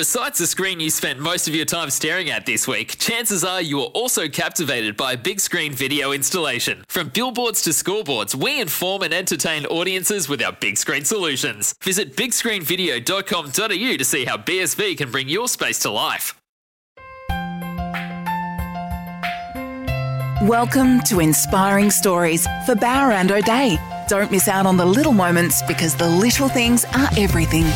Besides the screen you spent most of your time staring at this week, chances are you are also captivated by a big screen video installation. From billboards to scoreboards, we inform and entertain audiences with our big screen solutions. Visit bigscreenvideo.com.au to see how BSV can bring your space to life. Welcome to Inspiring Stories for Bowra and O'Dea. Don't miss out on the little moments because the little things are everything.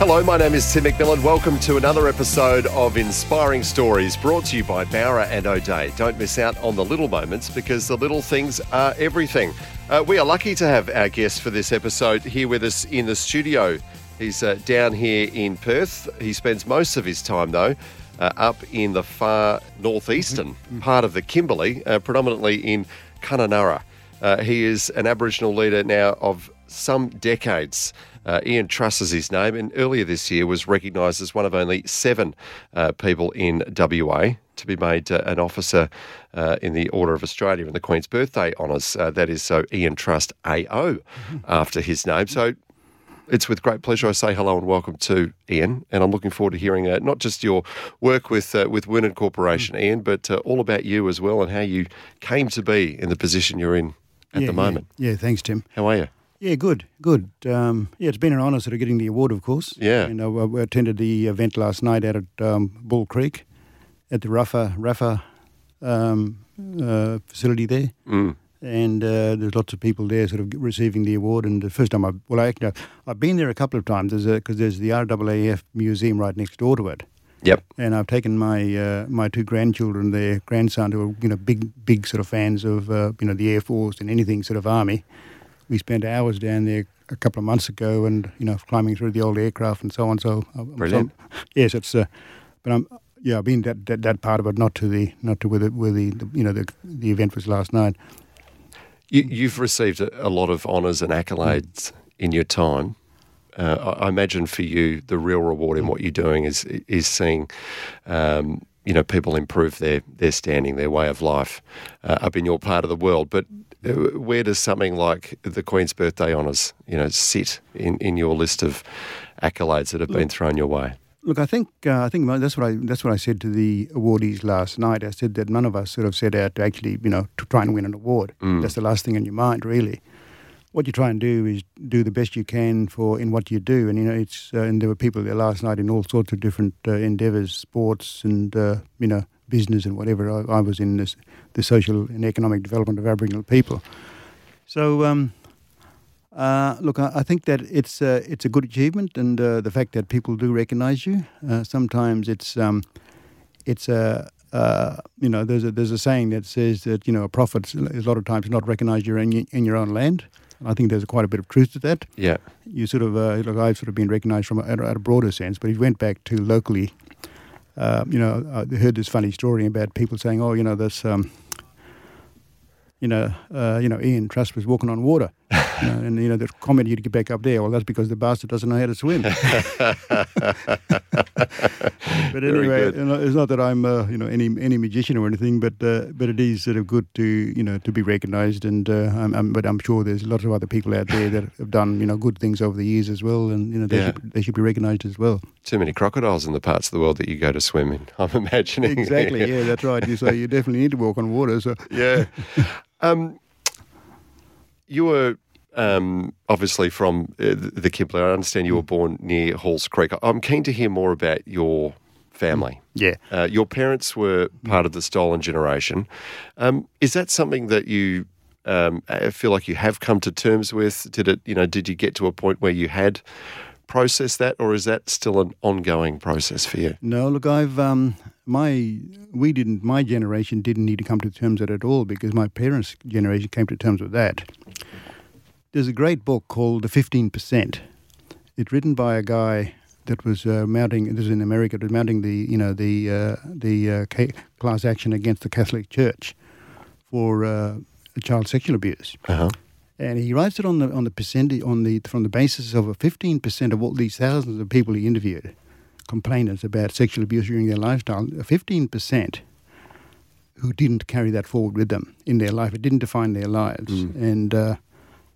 Hello, my name is Tim McMillan. Welcome to another episode of Inspiring Stories brought to you by Bowra and O'Dea. Don't miss out on the little moments because the little things are everything. Uh, we are lucky to have our guest for this episode here with us in the studio. He's uh, down here in Perth. He spends most of his time, though, uh, up in the far northeastern part of the Kimberley, uh, predominantly in Kununurra. Uh, he is an Aboriginal leader now of some decades. Uh, Ian Trust is his name, and earlier this year was recognised as one of only seven uh, people in WA to be made uh, an officer uh, in the Order of Australia in the Queen's Birthday Honours. Uh, that is so Ian Trust AO after his name. So it's with great pleasure I say hello and welcome to Ian, and I'm looking forward to hearing uh, not just your work with uh, with Wunan Corporation, Ian, but uh, all about you as well and how you came to be in the position you're in at yeah, the moment. Yeah. yeah, thanks, Tim. How are you? Yeah, good, good. Um, yeah, it's been an honour sort of getting the award, of course. Yeah. You know, I attended the event last night out at um, Bull Creek at the Rafa Rafa um, uh, facility there. Mm. And uh, there's lots of people there sort of receiving the award. And the first time I, well, I I've been there a couple of times because there's, the RAAF museum right next door to it. Yep. And I've taken my uh, my two grandchildren, their grandson, who are you know big big sort of fans of uh, you know the Air Force and anything sort of army. We spent hours down there a couple of months ago, and you know climbing through the old aircraft and so on. So I'm- Brilliant. so- yes, it's. Uh, but I'm yeah, I've been that, that that part of it, not to the not to where the, where the, the you know the the event was last night. You, you've received a, a lot of honours and accolades in your time. Uh, I, I imagine for you, the real reward in what you're doing is is seeing, um, you know, people improve their their standing, their way of life, uh, up in your part of the world. But uh, where does something like the Queen's Birthday honours, you know, sit in, in your list of accolades that have been thrown your way? Look, I think uh, I think that's what I that's what I said to the awardees last night. I said that none of us sort of set out to actually, you know, to try and win an award. That's the last thing in your mind, really. What you try and do is do the best you can for in what you do, and you know, it's uh, and there were people there last night in all sorts of different uh, endeavours, sports and uh, you know, business and whatever. I, I was in this, the social and economic development of Aboriginal people. So. Um, uh, look, I, I think that it's uh, it's a good achievement, and uh, the fact that people do recognise you. Uh, sometimes it's um, it's a uh, you know there's a there's a saying that says that you know a prophet is a lot of times not recognised in, in your own land. I think there's quite a bit of truth to that. Yeah. You sort of uh, look, I've sort of been recognised from a, at a broader sense, but if you went back to locally, uh, you know, I heard this funny story about people saying, oh, you know, this. Um, you know, uh, you know, Ian Trust was walking on water, know, and you know the comment you'd get back up there. Well, that's because the bastard doesn't know how to swim. but anyway, you know, it's not that I'm uh, you know any any magician or anything, but uh, but it is sort of good to you know to be recognised, and uh, I'm, I'm, but I'm sure there's lots of other people out there that have done you know good things over the years as well, and you know they Yeah. should they should be recognised as well. Too many crocodiles in the parts of the world that you go to swim in. I'm imagining. Exactly, yeah, that's right. You so you definitely need to walk on water. So yeah. Um, you were um, obviously from uh, the Kimberley. I understand you were born near Halls Creek. I'm keen to hear more about your family. yeah. Uh, your parents were part of the stolen generation. Um, is that something that you um, uh, feel like you have come to terms with? Did it? You know, did you get to a point where you had processed that, or is that still an ongoing process for you? No, look, I've um, my we didn't my generation didn't need to come to terms with it at all because my parents' generation came to terms with that. There's a great book called The Fifteen Percent. It's written by a guy that was uh, mounting. This is in America. Was mounting the you know the uh, the uh, ca- class action against the Catholic Church for uh, child sexual abuse. Uh-huh. And he writes it on the on the percentage on the from the basis of a fifteen percent of all these thousands of people he interviewed, complainants about sexual abuse during their lifestyle. Fifteen percent who didn't carry that forward with them in their life. It didn't define their lives. And uh,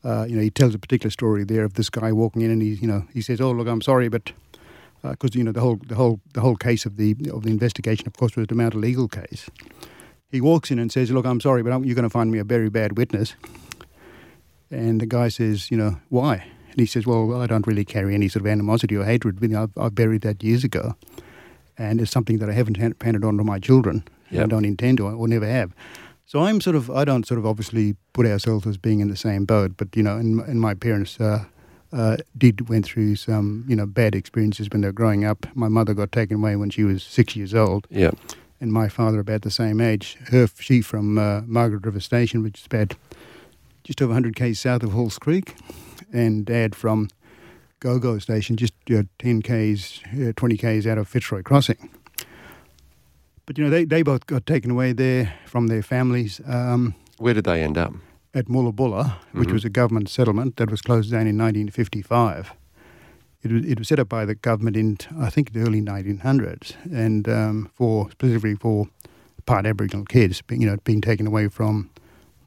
uh, you know, he tells a particular story there of this guy walking in, and he you know he says, "Oh look, I'm sorry, but because you know the whole the whole the whole case of the of the investigation, of course, was the Mount Legal case. He walks in and says, "Look, I'm sorry, but I'm, you're going to find me a very bad witness." And the guy says, "You know why?" And he says, "Well, I don't really carry any sort of animosity or hatred. You know, I've, I've buried that years ago, and it's something that I haven't handed on to my children. and I don't intend to, or never have." So I'm sort of I don't sort of obviously put ourselves as being in the same boat, but you know, and, and my parents uh, uh, did went through some you know bad experiences when they were growing up. My mother got taken away when she was six years old, Yeah. and my father about the same age. Her she from uh, Margaret River Station, which is about just over 100 k's south of Halls Creek, and Dad from Gogo Station, just uh, 10 k's, uh, 20 k's out of Fitzroy Crossing. But you know, they, they both got taken away there from their families um, Where did they end up? at Moola Bulla, which was a government settlement that was closed down in 1955. It was, it was set up by the government in, I think, the early 1900s, and um, for specifically for part Aboriginal kids, being, you know, being taken away from,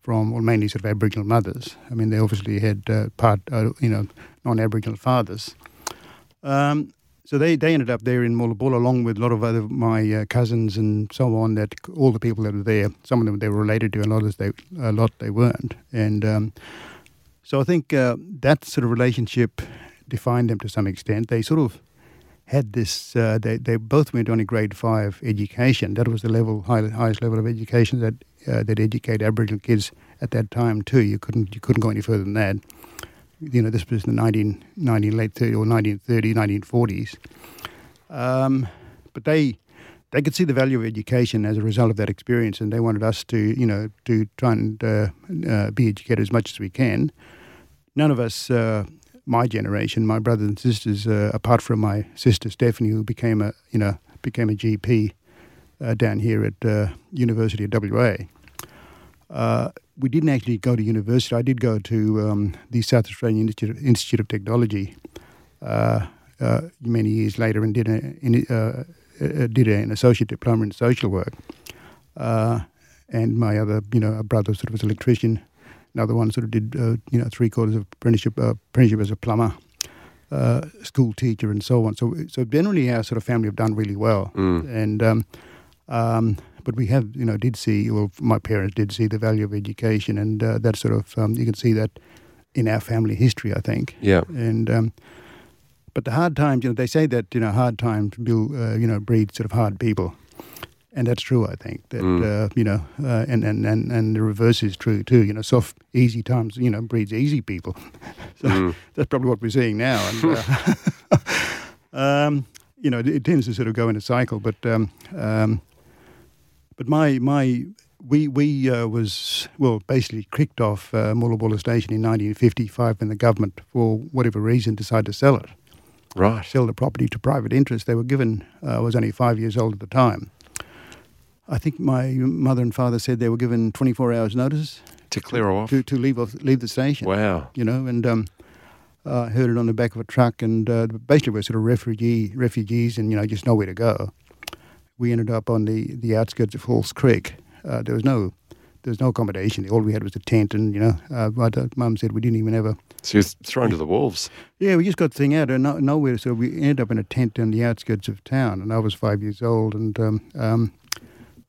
from well, mainly sort of Aboriginal mothers. I mean, they obviously had uh, part, uh, you know, non-Aboriginal fathers. Um, so they, they ended up there in Moola Bulla along with a lot of other my uh, cousins and so on. That all the people that were there, some of them they were related to, and others they a lot they weren't. And um, so I think uh, that sort of relationship defined them to some extent. They sort of had this. Uh, they they both went on a grade five education. That was the level high, highest level of education that uh, that educate Aboriginal kids at that time too. You couldn't you couldn't go any further than that. You know, this was in the 19, 19 late 30 or 1930, 1940s. Um, but they they could see the value of education as a result of that experience, and they wanted us to, you know, to try and uh, uh, be educated as much as we can. None of us, uh, my generation, my brothers and sisters, uh, apart from my sister Stephanie, who became a, you know, became a GP uh, down here at uh, University of WA. We didn't actually go to university. I did go to um, the South Australian Institute, Institute of Technology uh, uh, many years later and did, a, in, uh, uh, did an associate diploma in social work. Uh, and my other, you know, a brother sort of was an electrician. Another one sort of did, uh, you know, three quarters of apprenticeship, uh, apprenticeship as a plumber, uh, school teacher, and so on. So, so generally, our sort of family have done really well. And um, um, but we have, you know, did see, well, my parents did see the value of education, and uh, that sort of, um, you can see that in our family history, I think. Yeah. And um, but the hard times, you know, they say that you know hard times build, uh, you know, breed sort of hard people, and that's true. I think that uh, you know, uh, and, and and and the reverse is true too. You know, soft, easy times, you know, breeds easy people. so that's probably what we're seeing now. And, uh, um, you know, it, it tends to sort of go in a cycle, but um, um, but my my we we uh, was well basically kicked off uh, Station in 1955 when the government, for whatever reason, decided to sell it, Right. sell the property to private interests. They were given. Uh, I was only five years old at the time. I think my mother and father said they were given 24 hours notice To clear off. to, to leave off, leave the station Wow. you know, and um, uh, heard it on the back of a truck, and uh, basically we're sort of refugee refugees, and you know, just nowhere to go. We ended up on the, the outskirts of Halls Creek. Uh, there was no there was no accommodation. All we had was a tent, and you know, uh, my mum said we didn't even have a So you're thrown to the wolves. yeah. We just got the thing out and no, nowhere, so we ended up in a tent on the outskirts of town, and I was five years old, and um, um,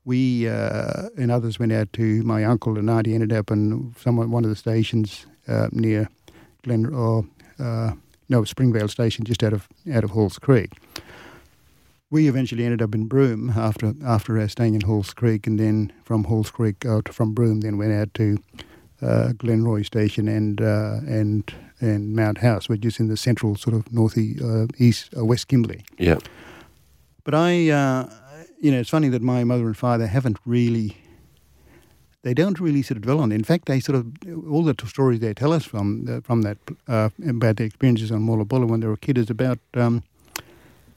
we uh, and others went out to my uncle and auntie. Ended up in someone one of the stations uh, near Glen or uh, no Springvale Station, just out of out of Halls Creek. We eventually ended up in Broome after after staying in Halls Creek, and then from Halls Creek out from Broome, then went out to uh, Glenroy Station and uh, and and Mount House, which is in the central sort of northeast uh, east uh, West Kimberley. Yeah. But I, uh, you know, it's funny that my mother and father haven't really, they don't really sort of dwell on it. In fact, they sort of, all the stories they tell us from uh, from that, uh, about their experiences on Moola Bulla when they were a kid is about um,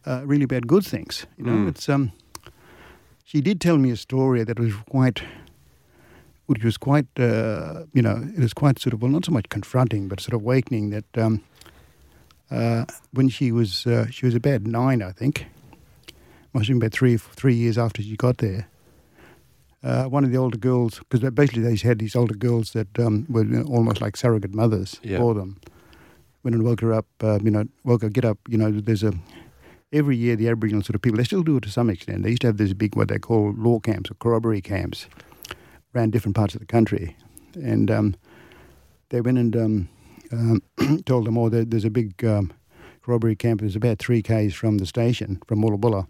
uh, really about good things. You know, Mm. it's, um, she did tell me a story that was quite, which was quite, uh, you know, it was quite sort of, well, not so much confronting, but sort of awakening that um, uh, when she was, uh, she was about nine, I think, must have been about three three years after she got there. Uh, one of the older girls, because basically they had these older girls that um, were you know, almost like surrogate mothers Yeah. for them. Went and woke her up, uh, you know, woke her, get up, you know, there's a every year the Aboriginal sort of people, they still do it to some extent. They used to have these big, what they call law camps or corroboree camps around different parts of the country. And um, they went and um, um, told them, oh, there, there's a big um, corroboree camp. It's about three k's from the station, from Moola Bulla.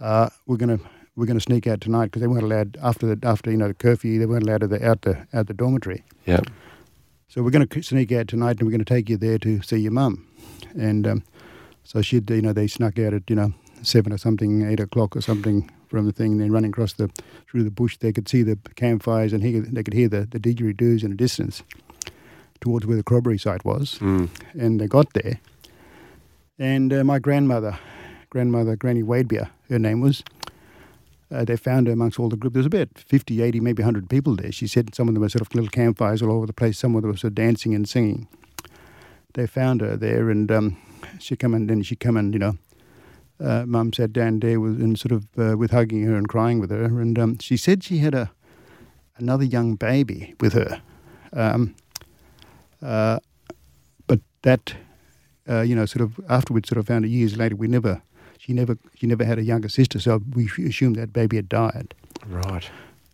Uh, we're going to we're going to sneak out tonight because they weren't allowed after the after you know the curfew. They weren't allowed to the, out the out the dormitory. Yeah. So we're going to sneak out tonight, and we're going to take you there to see your mum. And um, so she'd, you know, they snuck out at you know seven or something, eight o'clock or something from the thing. And then running across the through the bush, they could see the campfires and hear, they could hear the the didgeridoos in the distance towards where the corroboree site was. Mm. And they got there, and uh, my grandmother, grandmother Granny Wadebeer, her name was. Uh, they found her amongst all the group. There was about 50, 80, maybe 100 people there. She said some of them were sort of little campfires all over the place. Some of them were sort of dancing and singing. They found her there, and um, she come and then she come and you know, uh, Mum sat down there with and sort of uh, with hugging her and crying with her, and um, she said she had a another young baby with her, um, uh, but that uh, you know sort of afterwards sort of found out years later we never she never she never had a younger sister, so we assumed that baby had died. Right.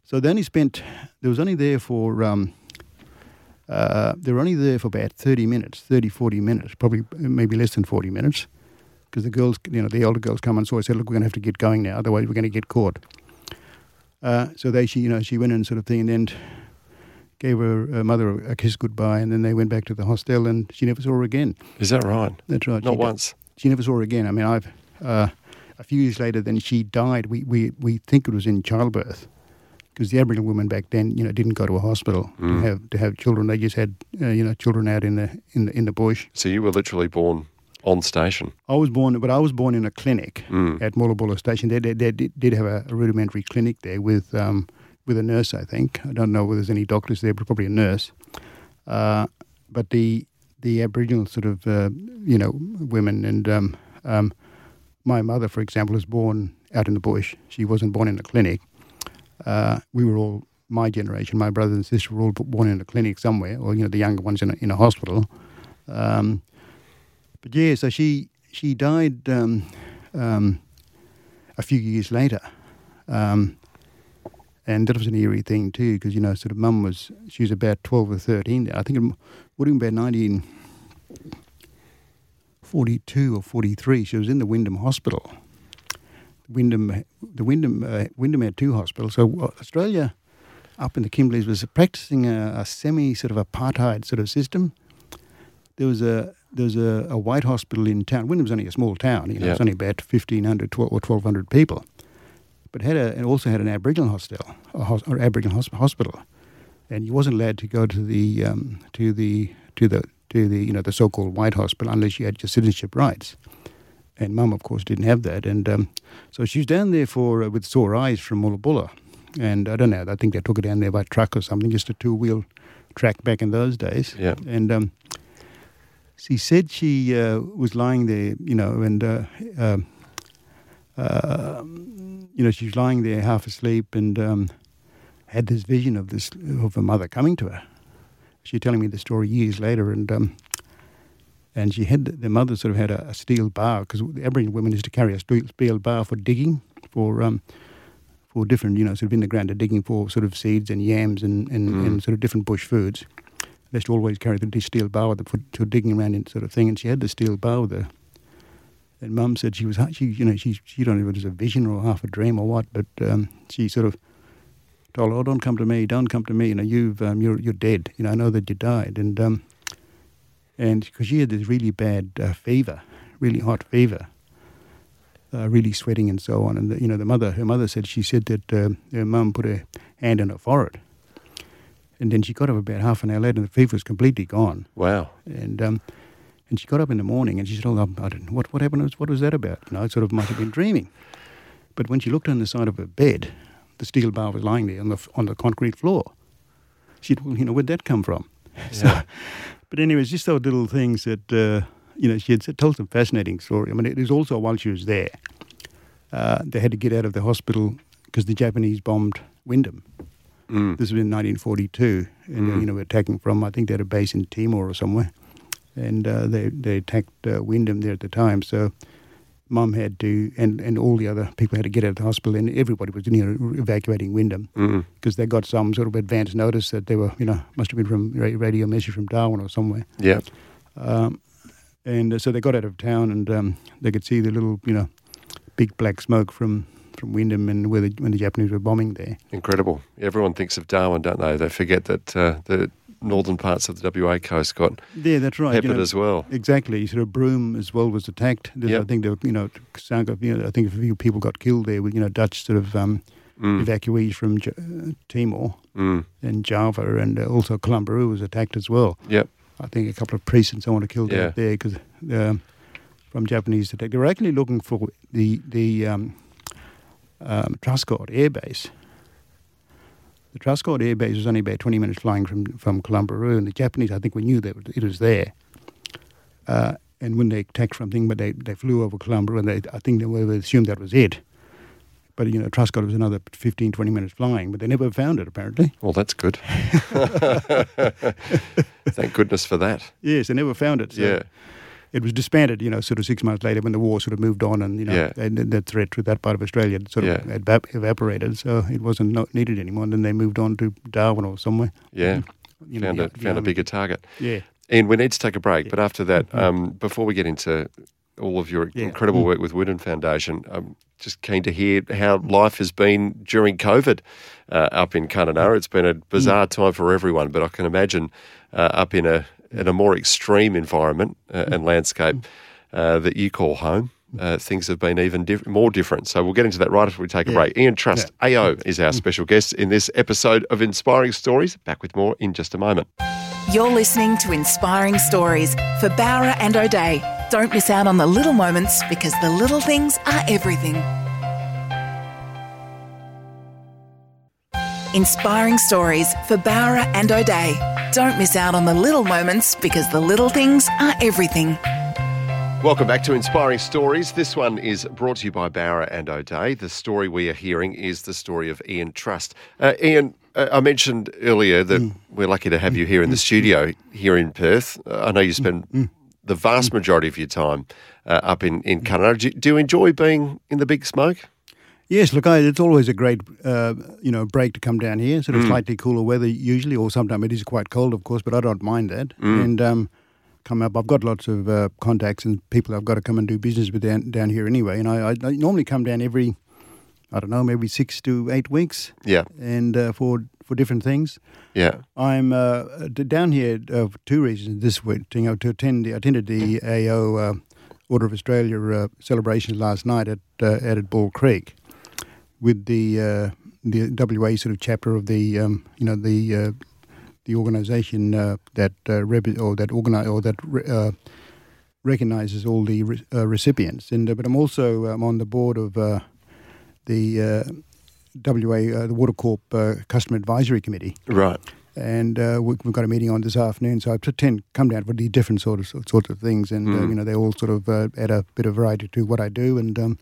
So they only spent there was only there for. Um, uh, they were only there for about 30 minutes, 30, 40 minutes, probably maybe less than 40 minutes, because the girls, you know, the older girls come and saw and said, look, we're going to have to get going now, otherwise we're going to get caught. Uh, so they, she, you know, she went in sort of thing and then gave her, her mother a kiss goodbye, and then they went back to the hostel, and she never saw her again. Is that right? That's right. Not she, once. She never saw her again. I mean, I've uh, a few years later, then she died. We we we think it was in childbirth, because the Aboriginal women back then, you know, didn't go to a hospital to have to have children. They just had, uh, you know, children out in the in the in the bush. So you were literally born on station. I was born, but I was born in a clinic at Moola Bulla Station. They, they, they did did have a, a rudimentary clinic there with um, with a nurse, I think. I don't know whether there's any doctors there, but probably a nurse. Uh, but the the Aboriginal sort of uh, you know women and um, um, my mother, for example, was born out in the bush. She wasn't born in a clinic. Uh, we were all my generation, my brother and sister were all born in a clinic somewhere, or you know the younger ones in a, in a hospital. Um, but yeah, so she she died um, um, a few years later, um, and that was an eerie thing too, because you know, sort of, mum was she was about twelve or thirteen. I think it would have been about nineteen forty-two or forty-three. She was in the Wyndham Hospital. Wyndham, the Wyndham, uh, Wyndham had two hospitals. So uh, Australia, up in the Kimberleys, was practicing a, a semi sort of apartheid sort of system. There was a there was a, a white hospital in town. Wyndham's only a small town. You know, Yeah. it's only about fifteen hundred or twelve hundred people, but had a it also had an Aboriginal hostel, hos, or Aboriginal hos, hospital, and you wasn't allowed to go to the um, to the to the to the you know the so-called white hospital unless you had your citizenship rights. And mum, of course, didn't have that, and um, so she was down there for uh, with sore eyes from Moola Bulla, and I don't know. I think they took her down there by truck or something, just a two-wheel track back in those days. Yeah. And um, she said she uh, was lying there, you know, and uh, um, uh, you know she was lying there half asleep and um, had this vision of this of her mother coming to her. She's telling me the story years later, and um, and she had the mother sort of had a, a steel bar because the Aboriginal women used to carry a steel, bar for digging for um, for different you know sort of in the ground, they're digging for sort of seeds and yams and, and, and sort of different bush foods. They used to always carry the steel bar with for, for digging around and sort of thing, and she had the steel bar with her. And Mum said she was she you know she she don't know if it was a vision or half a dream or what, but um, she sort of told her, "Oh, don't come to me, don't come to me. You know, you've um, you're you're dead. You know, I know that you died." And um, and because she had this really bad uh, fever, really hot fever, uh, really sweating and so on. And the, you know, the mother, her mother said she said that uh, her mum put her hand on her forehead, and then she got up about half an hour later, and the fever was completely gone. Wow. And um, and she got up in the morning and she said, "Oh, I don't know what what happened. What was that about? You know, I sort of must have been dreaming." But when she looked on the side of her bed, the steel bar was lying there on the on the concrete floor. She said, "Well, you know, where'd that come from?" So, but anyways, just those little things that uh, you know she had told some fascinating story. I mean, it was also while she was there, uh, they had to get out of the hospital because the Japanese bombed Wyndham. Mm. This was in 1942, and uh, you know, attacking from I think they had a base in Timor or somewhere, and uh, they they attacked uh, Wyndham there at the time. So Mum had to, and, and all the other people had to get out of the hospital, and everybody was you know, evacuating Wyndham Mm. because they got some sort of advance notice that they were, you know, must have been from radio message from Darwin or somewhere. Yeah. Um, and uh, so they got out of town, and um, they could see the little, you know, big black smoke from from Wyndham and where the, when the Japanese were bombing there. Incredible. Everyone thinks of Darwin, don't they? They forget that uh, the northern parts of the WA coast got Yeah, that's right. peppered you know, as well. Exactly. Sort of Broome as well was attacked. Yep. I think there, were, you know, sound you know, I think a few people got killed there with you know Dutch sort of um, Mm. evacuees from J- uh, Timor Mm. and Java, and uh, also Kalumburu was attacked as well. Yep. I think a couple of priests and so on were killed Yeah. out there because um, from Japanese attack. They were actually looking for the the um, um, Truscott Air Base. The Truscott Air Base was only about 20 minutes flying from from Kalumburu, and the Japanese, I think, we knew that it was there. Uh, and when they attacked something, but they, they flew over Kalumburu, and they, I think they were assumed that was it. But you know, Truscott was another 15, 20 minutes flying, but they never found it apparently. Well, that's good. Thank goodness for that. Yes, they never found it. So Yeah. It was disbanded, you know, sort of six months later when the war sort of moved on, and you know, Yeah. and the- the threat to that part of Australia sort of Yeah. evap- evaporated, so it wasn't not needed anymore. And then they moved on to Darwin or somewhere. Yeah. You know, Found, the- a, found a bigger target. Yeah. And we need to take a break, but after that, Mhm. um, before we get into all of your Yeah. incredible Mm. work with Wunan Foundation, I'm just keen to hear how life has been during COVID uh, up in Kununurra. It's been a bizarre time for everyone, but I can imagine uh, up in a in a more extreme environment uh, and landscape uh, that you call home. Uh, things have been even diff- more different. So we'll get into that right after we take a Yeah. break. Ian Trust, AO, is our special guest in this episode of Inspiring Stories. Back with more in just a moment. You're listening to Inspiring Stories for Bowra and O'Dea. Don't miss out on the little moments because the little things are everything. Inspiring Stories for Bowra and O'Dea. Don't miss out on the little moments because the little things are everything. Welcome back to Inspiring Stories. This one is brought to you by Bowra and O'Dea. The story we are hearing is the story of Ian Trust. Uh, Ian, uh, I mentioned earlier that Mm. we're lucky to have you here in the studio here in Perth. Uh, I know you spend Mm. the vast majority of your time uh, up in, in Kununurra. Do, you- do you enjoy being in the big smoke? Yes, look, I, it's always a great, uh, you know, break to come down here. Sort of Mm. slightly cooler weather usually, or sometimes it is quite cold, of course, but I don't mind that. Mm. And um, come up, I've got lots of uh, contacts and people I've got to come and do business with down, down here anyway. And I, I, I normally come down every, I don't know, maybe six to eight weeks, Yeah, and uh, for for different things. yeah. I'm uh, down here uh, for two reasons this week. You know, to attend, the, I attended the AO uh, Order of Australia uh, celebrations last night at uh, at Bull Creek with the uh, the WA sort of chapter of the um, you know the uh, the organisation uh, that uh, rep- or that organize or that re- uh, recognises all the re- uh, recipients. And uh, but I'm also um, on the board of uh, the uh, WA uh, the Water Corp uh, Customer Advisory Committee Right. and uh, we- we've got a meeting on this afternoon. So I tend to come down for the different sort of sorts of things, and uh, Mm. you know they all sort of uh, add a bit of variety to what I do, and um,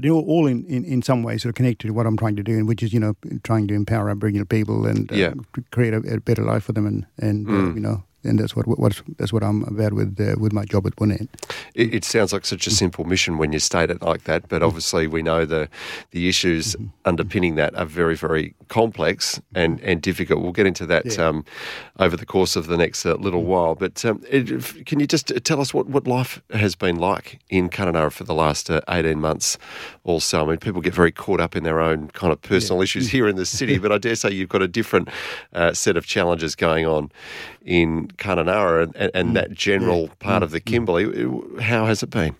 but all, all in, in, in some way sort of connected to what I'm trying to do, and which is you know trying to empower Aboriginal people and uh, Yeah. create a, a better life for them, and and uh, Mm. you know. And that's what what's, that's what I'm about with uh, with my job at Wunan. It, it sounds like such a simple mission when you state it like that, but obviously we know the the issues underpinning that are very, very complex and, and difficult. We'll get into that Yeah. um, over the course of the next uh, little while. But um, it, can you just tell us what, what life has been like in Kununurra for the last uh, 18 months or so? I mean, people get very caught up in their own kind of personal issues here in the city, but I dare say you've got a different uh, set of challenges going on in Kununurra and, and, and that general part of the Kimberley. How has it been?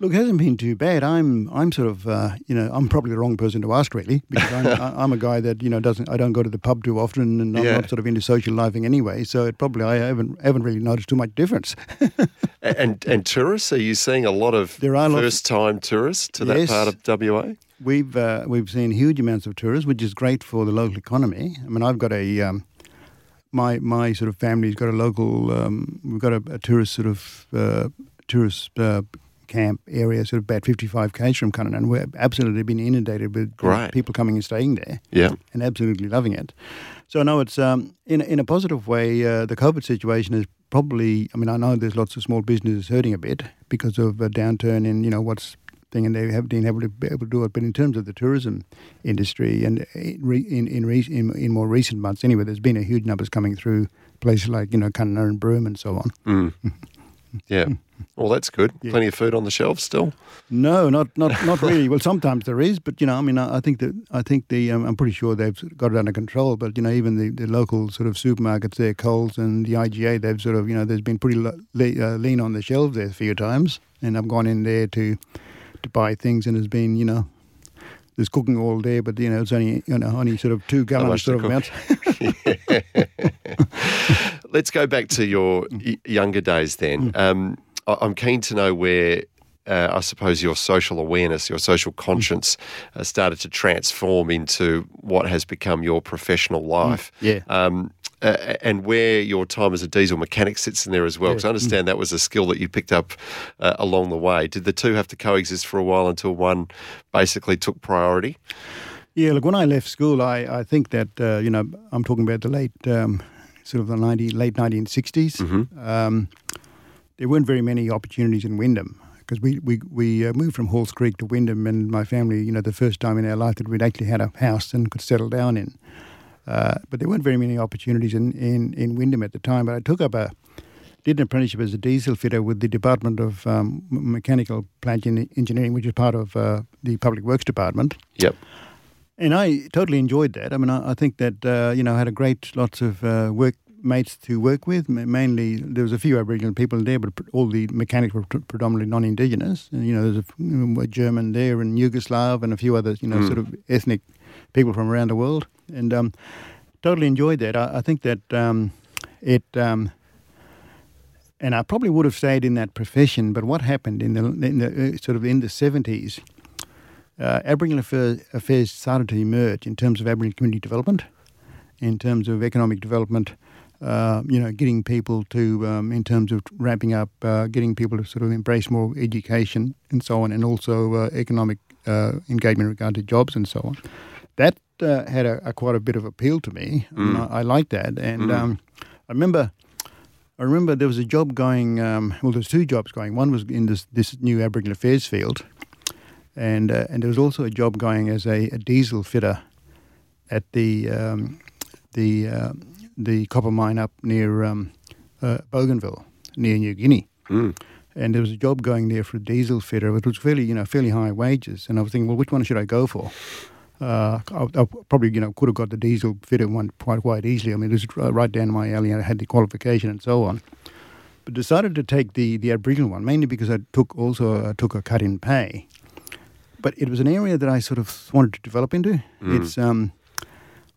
Look, it hasn't been too bad. I'm I'm sort of uh, you know I'm probably the wrong person to ask really because I'm, I'm a guy that you know doesn't I don't go to the pub too often and I'm Yeah. not sort of into social lifing anyway. So it probably I haven't haven't really noticed too much difference. And and tourists, are you seeing a lot of There are first time tourists to that part of WA? We've uh, we've seen huge amounts of tourists, which is great for the local economy. I mean, I've got a um, my my sort of family's got a local. Um, we've got a, a tourist sort of uh, tourist uh, camp area, sort of about fifty five k's from Cunningham, and we're absolutely been inundated with Great. people coming and staying there. Yeah. and absolutely loving it. So no, it's um, in a- in a positive way. Uh, the COVID situation is probably. I mean, I know there's lots of small businesses hurting a bit because of a downturn in you know what's thing, and they have been able to be able to do it. But in terms of the tourism industry, and in in in, re, in, in more recent months, anyway, there's been a huge numbers coming through places like you know Kununurra and Broome and so on. Mm. Yeah. Well, that's good. Yeah. Plenty of food on the shelves still. No, not not not really. Well, sometimes there is, but you know, I mean, I, I think that I think the um, I'm pretty sure they've got it under control. But you know, even the, the local sort of supermarkets there, Coles and the IGA, they've sort of you know, there's been pretty le- uh, lean on the shelves there a few times, and I've gone in there to to buy things, and there's been you know. There's cooking all day, but you know it's only you know only sort of two gallons sort of amount. Let's go back to your y- younger days then. Um, I- I'm keen to know where. Uh, I suppose your social awareness, your social conscience, uh, started to transform into what has become your professional life. Yeah. Um, uh, and where your time as a diesel mechanic sits in there as well. Because I understand that was a skill that you picked up uh, along the way. Did the two have to coexist for a while until one basically took priority? Yeah, look, when I left school, I, I think that, uh, you know, I'm talking about the late, um, sort of the 90, late 1960s. Um, there weren't very many opportunities in Wyndham because we, we, we uh, moved from Halls Creek to Wyndham and my family, you know, the first time in our life that we'd actually had a house and could settle down in. Uh, but there weren't very many opportunities in, in, in Wyndham at the time. But I took up a, did an apprenticeship as a diesel fitter with the Department of um, Mechanical Plant Engineering, which is part of uh, the Public Works Department. Yep. And I totally enjoyed that. I mean, I, I think that uh, you know I had a great lots of uh, workmates to work with. Mainly, there was a few Aboriginal people there, but all the mechanics were pr- predominantly non-Indigenous. And you know, there's a, f- you know, a German there, and Yugoslav, and a few others. You know, sort of ethnic people from around the world. And um, totally enjoyed that. I, I think that um, it. Um, and I probably would have stayed in that profession, but what happened in the, in the uh, sort of in the seventies, uh, Aboriginal affairs, affairs started to emerge in terms of Aboriginal community development, in terms of economic development. Uh, you know, getting people to, um, in terms of ramping up, uh, getting people to sort of embrace more education and so on, and also uh, economic uh, engagement in regard to jobs and so on. That uh, had a, a quite a bit of appeal to me. I, mean, I, I liked that, and um, I remember. I remember there was a job going. Um, well, there's two jobs going. One was in this this new Aboriginal affairs field, and uh, and there was also a job going as a, a diesel fitter at the um, the uh, the copper mine up near um, uh, Bougainville, near New Guinea. And there was a job going there for a diesel fitter, which was fairly you know fairly high wages. And I was thinking, well, which one should I go for? Uh, I, I probably you know could have got the diesel fitted one quite quite easily. I mean, it was right down my alley. and I had the qualification and so on. But decided to take the the Aboriginal one mainly because I took also I took a cut in pay. But it was an area that I sort of wanted to develop into. It's um,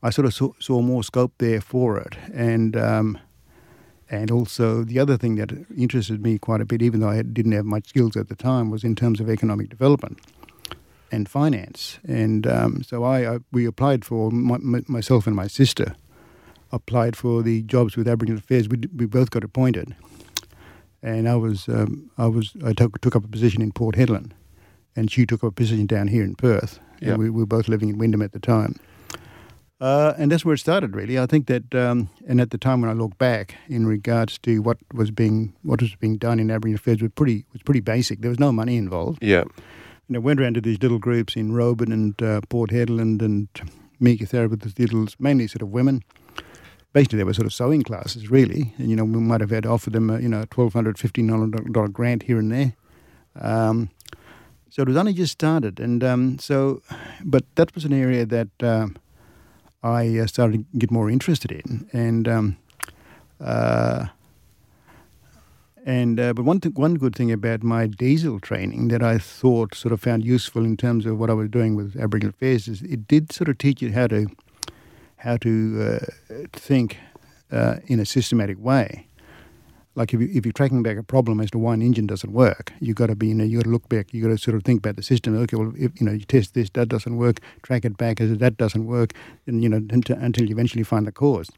I sort of saw, saw more scope there for it, and um, and also the other thing that interested me quite a bit, even though I didn't have much skills at the time, was in terms of economic development and finance. And um, so I, I we applied for my, my, myself and my sister applied for the jobs with Aboriginal Affairs. We, we both got appointed, and I was um, I was I took, took up a position in Port Hedland, and she took up a position down here in Perth. Yeah. And we, we were both living in Wyndham at the time. Uh, and that's where it started, really. I think that, um, and at the time when I look back in regards to what was being what was being done in Aboriginal affairs was pretty was pretty basic. There was no money involved. Yeah. And I went around to these little groups in Roebourne and uh, Port Hedland and Meekatharra with the little, mainly sort of women. Basically, they were sort of sewing classes, really. And, you know, we might have had offered them, a, you know, a $1,200, $1,500 grant here and there. Um, so it was only just started. And um, so, but that was an area that um, I uh, started to get more interested in. And, um, uh, and uh, but one th- one good thing about my diesel training that I thought sort of found useful in terms of what I was doing with Aboriginal affairs is it did sort of teach you how to how to uh, think uh, in a systematic way. Like if, you, if you're tracking back a problem as to why an engine doesn't work, you've got to be you know you got to look back. You got to sort of think about the system. Okay, well if you know you test this, that doesn't work. Track it back as that doesn't work, and you know until, until you eventually find the cause.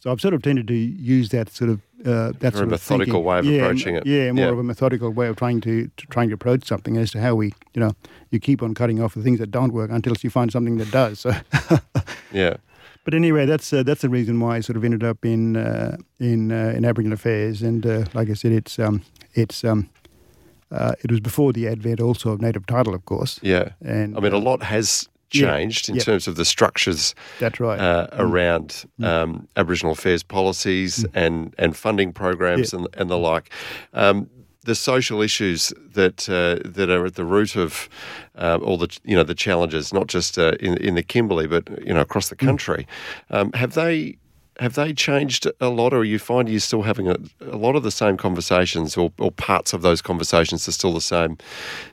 So I've sort of tended to use that sort of uh, that sort methodical thinking. way of yeah, approaching it. Yeah, more Yeah. of a methodical way of trying to, to trying to approach something as to how we, you know, you keep on cutting off the things that don't work until you find something that does. So, Yeah. but anyway, that's uh, that's the reason why I sort of ended up in uh, in uh, in Aboriginal affairs, and uh, like I said, it's um, it's um, Uh, it was before the advent also of native title, of course. Yeah. And I mean, a lot has Yeah. changed in Yeah. terms of the structures that's right. uh, around um, Aboriginal affairs policies and, and funding programs Yeah. and, and the like. Um, the social issues that uh, that are at the root of uh, all the you know the challenges, not just uh, in in the Kimberley, but you know across the country, um, have they have they changed a lot, or you find you're still having a, a lot of the same conversations, or, or parts of those conversations are still the same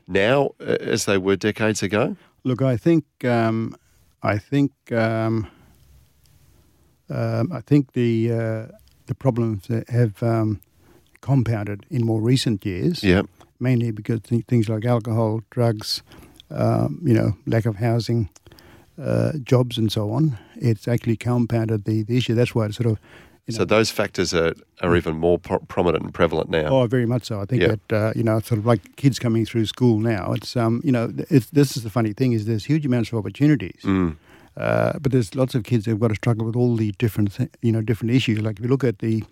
now uh, as they were decades ago? Look, I think um, I think um, um, I think the uh, the problems that have um, compounded in more recent years. Yeah, mainly because th- things like alcohol, drugs, um, you know, lack of housing, uh, jobs, and so on. It's actually compounded the, the issue. That's why it's sort of. You know, so those factors are, are even more pro- prominent and prevalent now. Oh, very much so. I think Yeah. that uh, you know, sort of like kids coming through school now. It's um, you know, it's, this is the funny thing is there's huge amounts of opportunities, Mm. uh, but there's lots of kids that've got to struggle with all the different, th- you know, different issues. Like if you look at the,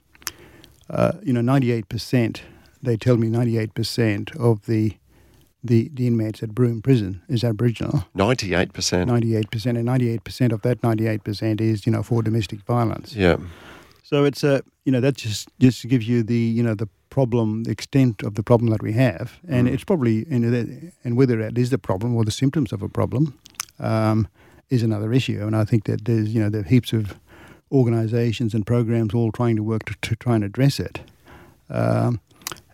uh, you know, 98 percent, they tell me 98 percent of the, the the inmates at Broome Prison is Aboriginal. 98%. 98 percent, and 98 percent of that 98 percent is you know for domestic violence. Yeah. So it's a you know that just just gives you the you know the problem, the extent of the problem that we have, and Mm. it's probably you know and whether that is the problem or the symptoms of a problem um, is another issue. And I think that there's you know there are heaps of organisations and programs all trying to work to, to try and address it. Um,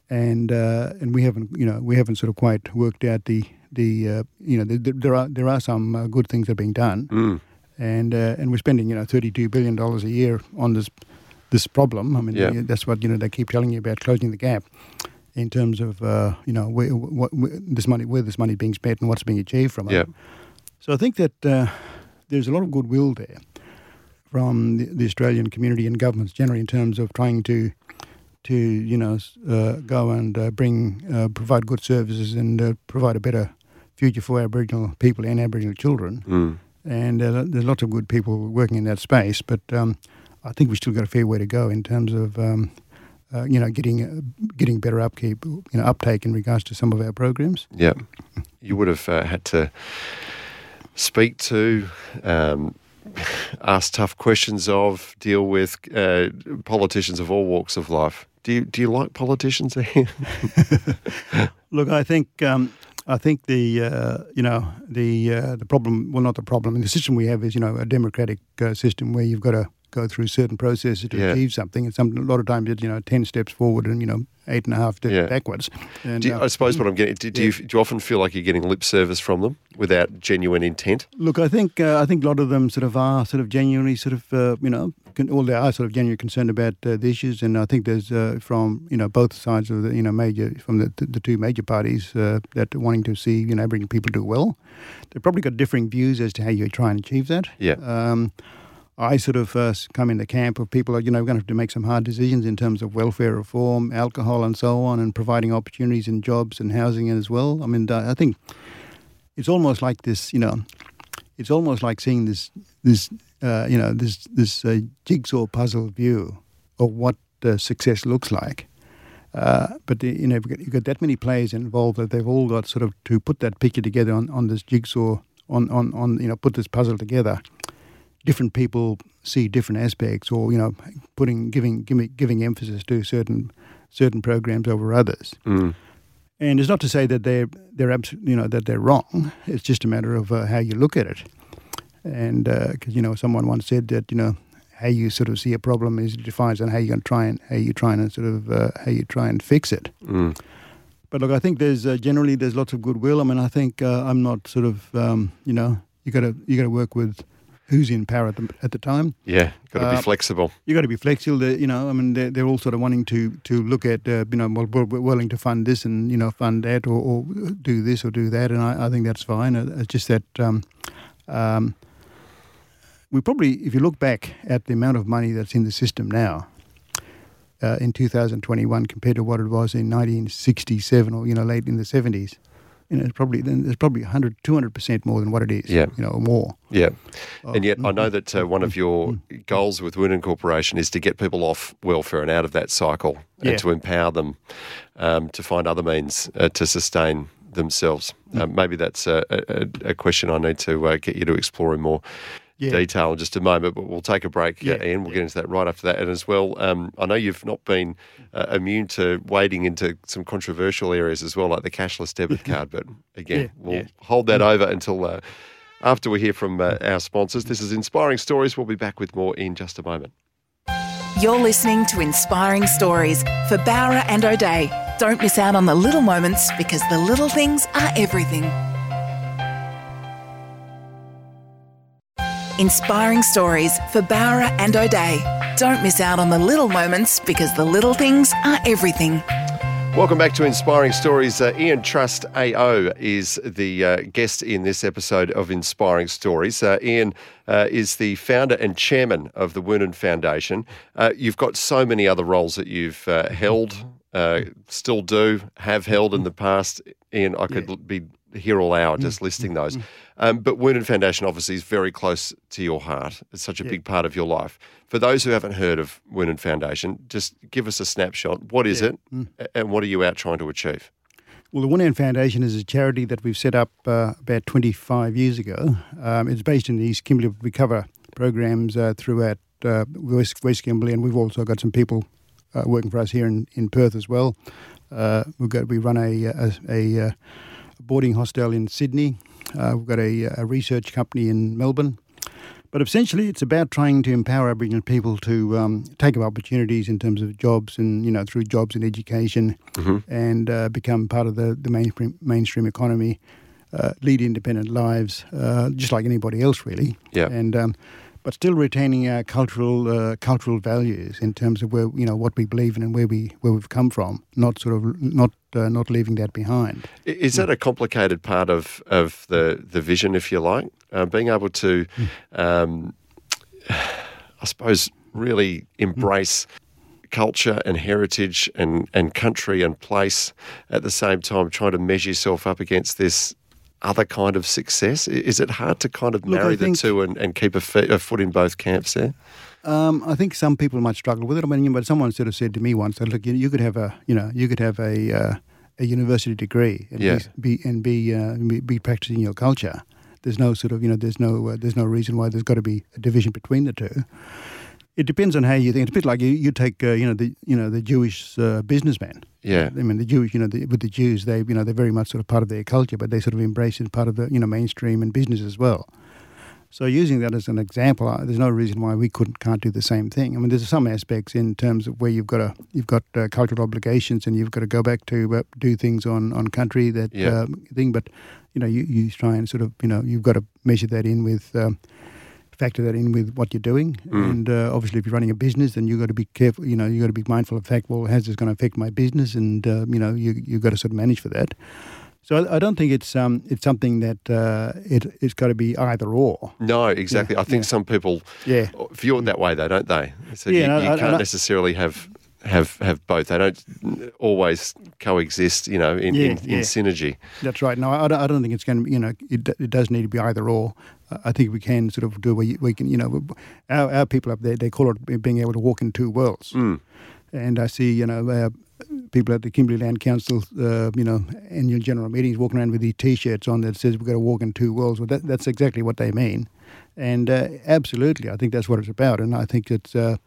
and uh, and we haven't you know we haven't sort of quite worked out the the uh, you know there, there are there are some uh, good things that are being done Mm. and uh, and we're spending you know thirty two billion dollars a year on this this problem. I mean, Yeah. that's what you know they keep telling you about closing the gap in terms of uh, you know where, what, where this money where this money being spent and what's being achieved from it. Yeah. So I think that uh, there's a lot of goodwill there from the, the Australian community and governments generally in terms of trying to to you know uh, go and uh, bring uh, provide good services and uh, provide a better future for Aboriginal people and Aboriginal children Mm. and uh, there's lots of good people working in that space. But um, I think we've still got a fair way to go in terms of um, uh, you know getting uh, getting better upkeep, you know, uptake in regards to some of our programs. Yeah. You would have uh, had to speak to, um, ask tough questions of, deal with uh, politicians of all walks of life. Do you, do you like politicians? Look, I think. Um, I think the uh, you know the uh, the problem well not the problem the system we have is you know a democratic uh, system where you've got to go through certain processes to Yeah. achieve something and some a lot of times it's you know ten steps forward and you know eight and a half steps Yeah. backwards. And, do you, uh, I suppose what I'm getting, do, do, you, do you often feel like you're getting lip service from them without genuine intent? Look, I think uh, I think a lot of them sort of are sort of genuinely sort of uh, you know, con- well they are sort of genuinely concerned about uh, the issues, and I think there's uh, from you know both sides of the you know major from the the, the two major parties uh, that are wanting to see you know Aboriginal people do well. They've probably got differing views as to how you try and achieve that. Yeah. Um, I sort of uh, come in the camp of people, you know, we're going to have to make some hard decisions in terms of welfare reform, alcohol, and so on, and providing opportunities in jobs and housing as well. I mean, uh, I think it's almost like this, you know, it's almost like seeing this, this, uh, you know, this this uh, jigsaw puzzle view of what uh, success looks like. Uh, but the, you know, you've got, you've got that many players involved that they've all got sort of to put that picture together on, on this jigsaw, on, on, on you know, put this puzzle together. Different people see different aspects, or you know, putting giving giving, giving emphasis to certain certain programs over others. Mm. And it's not to say that they're they're abs- you know that they're wrong. It's just a matter of uh, how you look at it. And because you know, someone once said that you know how you sort of see a problem is defines on how you're going to try and how you try and sort of uh, how you try and fix it. Mm. But look, I think there's uh, generally there's lots of goodwill. I mean, I think uh, I'm not sort of um, you know you got to you got to work with who's in power at the, at the time. Yeah, got to Uh, be flexible. You got to be flexible. They- You know, I mean, they're, they're all sort of wanting to to look at uh, you know well, we're we're willing to fund this and you know fund that or, or do this or do that, and I, I think that's fine. Uh, It's just that um, um, we probably, if you look back at the amount of money that's in the system now. Uh, in 2021, compared to what it was in 1967 or you know late in the 70s, you know, it's probably then there's probably 100, 200 percent more than what it is. Yeah. you know, or more. Yeah. Oh, And yet, I mm, know that uh, one of your goals with Wunan Corporation is to get people off welfare and out of that cycle Yeah. and to empower them um, to find other means uh, to sustain themselves. Mm. Uh, maybe that's a, a, a question I need to uh, get you to explore in more Yeah. detail in just a moment, but we'll take a break, Yeah, uh, Ian. We'll get into that right after that. And as well, um, I know you've not been uh, immune to wading into some controversial areas as well, like the cashless debit card. But again, Yeah, we'll yeah. hold that over until uh, after we hear from uh, our sponsors. This is Inspiring Stories. We'll be back with more in just a moment. You're listening to Inspiring Stories for Bowra and O'Dea. Don't miss out on the little moments because the little things are everything. Inspiring Stories for Bowra and O'Dea. Don't miss out on the little moments because the little things are everything. Welcome back to Inspiring Stories. Uh, Ian Trust AO is the uh, guest in this episode of Inspiring Stories. Uh, Ian uh, is the founder and chairman of the Wunan Foundation. Uh, you've got so many other roles that you've uh, held, uh, still do, have held in the past. Ian, I could l- be here all hour just listing those. Um, but Wunan Foundation obviously is very close to your heart. It's such a big part of your life. For those who haven't heard of Wunan Foundation, just give us a snapshot. What is it, a- and what are you out trying to achieve? Well, the Hand Foundation is a charity that we've set up uh, about 25 years ago. Um, it's based in the East Kimberley. We cover programs uh, throughout uh, West, West Kimberley, and we've also got some people uh, working for us here in, in Perth as well. Uh, we've got we run a a, a, uh boarding hostel in Sydney. Uh, we've got a, a research company in Melbourne. But essentially, it's about trying to empower Aboriginal people to um, take up opportunities in terms of jobs and, you know, through jobs and education and uh, become part of the, the mainstream, mainstream economy, uh, lead independent lives, uh, just like anybody else, really. Yeah. And, um, but still retaining our cultural uh, cultural values in terms of where you know what we believe in and where we where we've come from, not sort of not uh, not leaving that behind. Is that a complicated part of, of the, the vision, if you like? Uh, being able to, um, I suppose, really embrace culture and heritage and, and country and place at the same time, trying to measure yourself up against this other kind of success? Is it hard to kind of Look, marry the two and, and keep a, fe- a foot in both camps there? Um, I think some people might struggle with it. I mean, but someone sort of said to me once that look, you, you could have a you know you could have a uh, a university degree and Yeah. be, be and be, uh, be be practicing your culture. There's no sort of you know there's no uh, there's no reason why there's got to be a division between the two. It depends on how you think. It's a bit like you, you take uh, you know the you know the Jewish uh, businessman. Yeah. I mean the Jewish you know the, with the Jews they you know they're very much sort of part of their culture, but they sort of embrace it as part of the you know mainstream and business as well. So using that as an example, there's no reason why we couldn't can't do the same thing. I mean, there's some aspects in terms of where you've got a you've got uh, cultural obligations and you've got to go back to uh, do things on, on country that Yeah. um, thing. But you know, you, you try and sort of you know you've got to measure that in with. Um, Factor that in with what you're doing, and uh, obviously, if you're running a business, then you've got to be careful. You know, you've got to be mindful of the fact. Well, how's this going to affect my business? And uh, you know, you you've got to sort of manage for that. So I, I don't think it's um it's something that uh, it it's got to be either or. No, exactly. I think yeah. some people Yeah. view it that way, though, don't they? So Yeah, you, I- you I- can't I- necessarily have have have both. They don't always coexist, you know, in, in, Yeah, in yeah. synergy. That's right. No, I don't, I don't think it's going to be, you know, it, it does need to be either or. I think we can sort of do you- we can, you know, our, our people up there, they call it being able to walk in two worlds. And I see, you know, uh, people at the Kimberley Land Council, uh, you know, annual general meetings walking around with these T-shirts on that says we've got to walk in two worlds. Well, that, that's exactly what they mean. And uh, absolutely, I think that's what it's about. And I think it's, uh,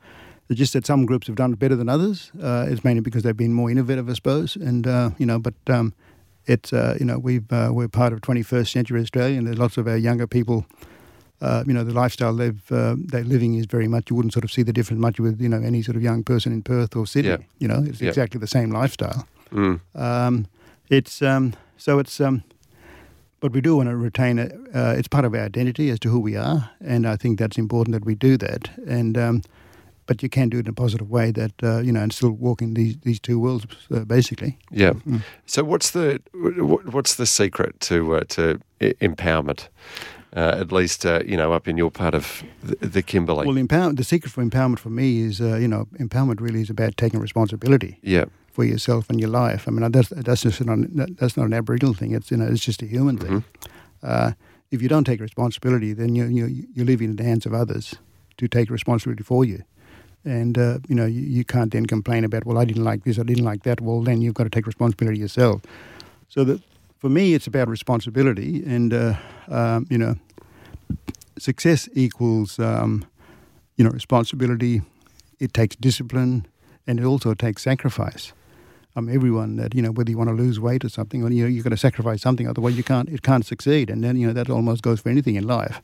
it's just that some groups have done it better than others. Uh, it's mainly because they've been more innovative, I suppose. And, uh, you know, but um, it's, uh, you know, we've, uh, we're part of 21st century Australia and there's lots of our younger people uh, you know, the lifestyle they've uh, they're living is very much. You wouldn't sort of see the difference much with you know any sort of young person in Perth or Sydney. Yeah. You know, it's Yeah. exactly the same lifestyle. Mm. Um, it's um, so it's um, but we do want to retain it. Uh, it's part of our identity as to who we are, and I think that's important that we do that. And um, but you can do it in a positive way that uh, you know, and still walk in these these two worlds uh, basically. Yeah. Mm. So what's the wh- what's the secret to uh, to empowerment? Uh, at least uh, you know up in your part of the, the Kimberley. Well, empower, the secret for empowerment for me is uh, you know empowerment really is about taking responsibility. yeah. for yourself and your life. I mean, that's that's just not that's not an Aboriginal thing. It's you know it's just a human thing. Mm-hmm. Uh, if you don't take responsibility, then you you you leave it in the hands of others to take responsibility for you. And uh, you know you, you can't then complain about well I didn't like this I didn't like that. Well then you've got to take responsibility yourself. So that for me it's about responsibility and uh, um, you know success equals um, you know responsibility. It takes discipline and it also takes sacrifice. Um, everyone that you know whether you want to lose weight or something, or you know you've got to sacrifice something, otherwise you can't it can't succeed. And then you know that almost goes for anything in life.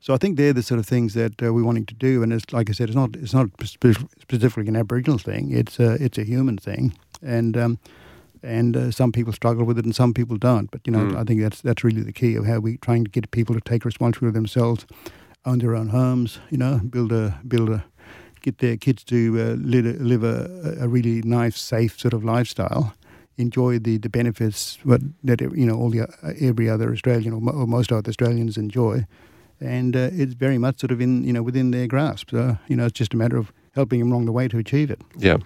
So I think they're the sort of things that uh, we're wanting to do. And it's like I said, it's not it's not spe- specifically an Aboriginal thing. It's a, it's a human thing, and um, and uh, some people struggle with it and some people don't. But you know, I think that's that's really the key of how we're trying to get people to take responsibility for themselves, own their own homes. You know, build a build a get their kids to uh, live, a, live a, a really nice, safe sort of lifestyle. Enjoy the, the benefits that you know all the uh, every other Australian or, mo- or most other Australians enjoy, and uh, it's very much sort of in you know within their grasp. So you know it's just a matter of helping them along the way to achieve it. Yeah,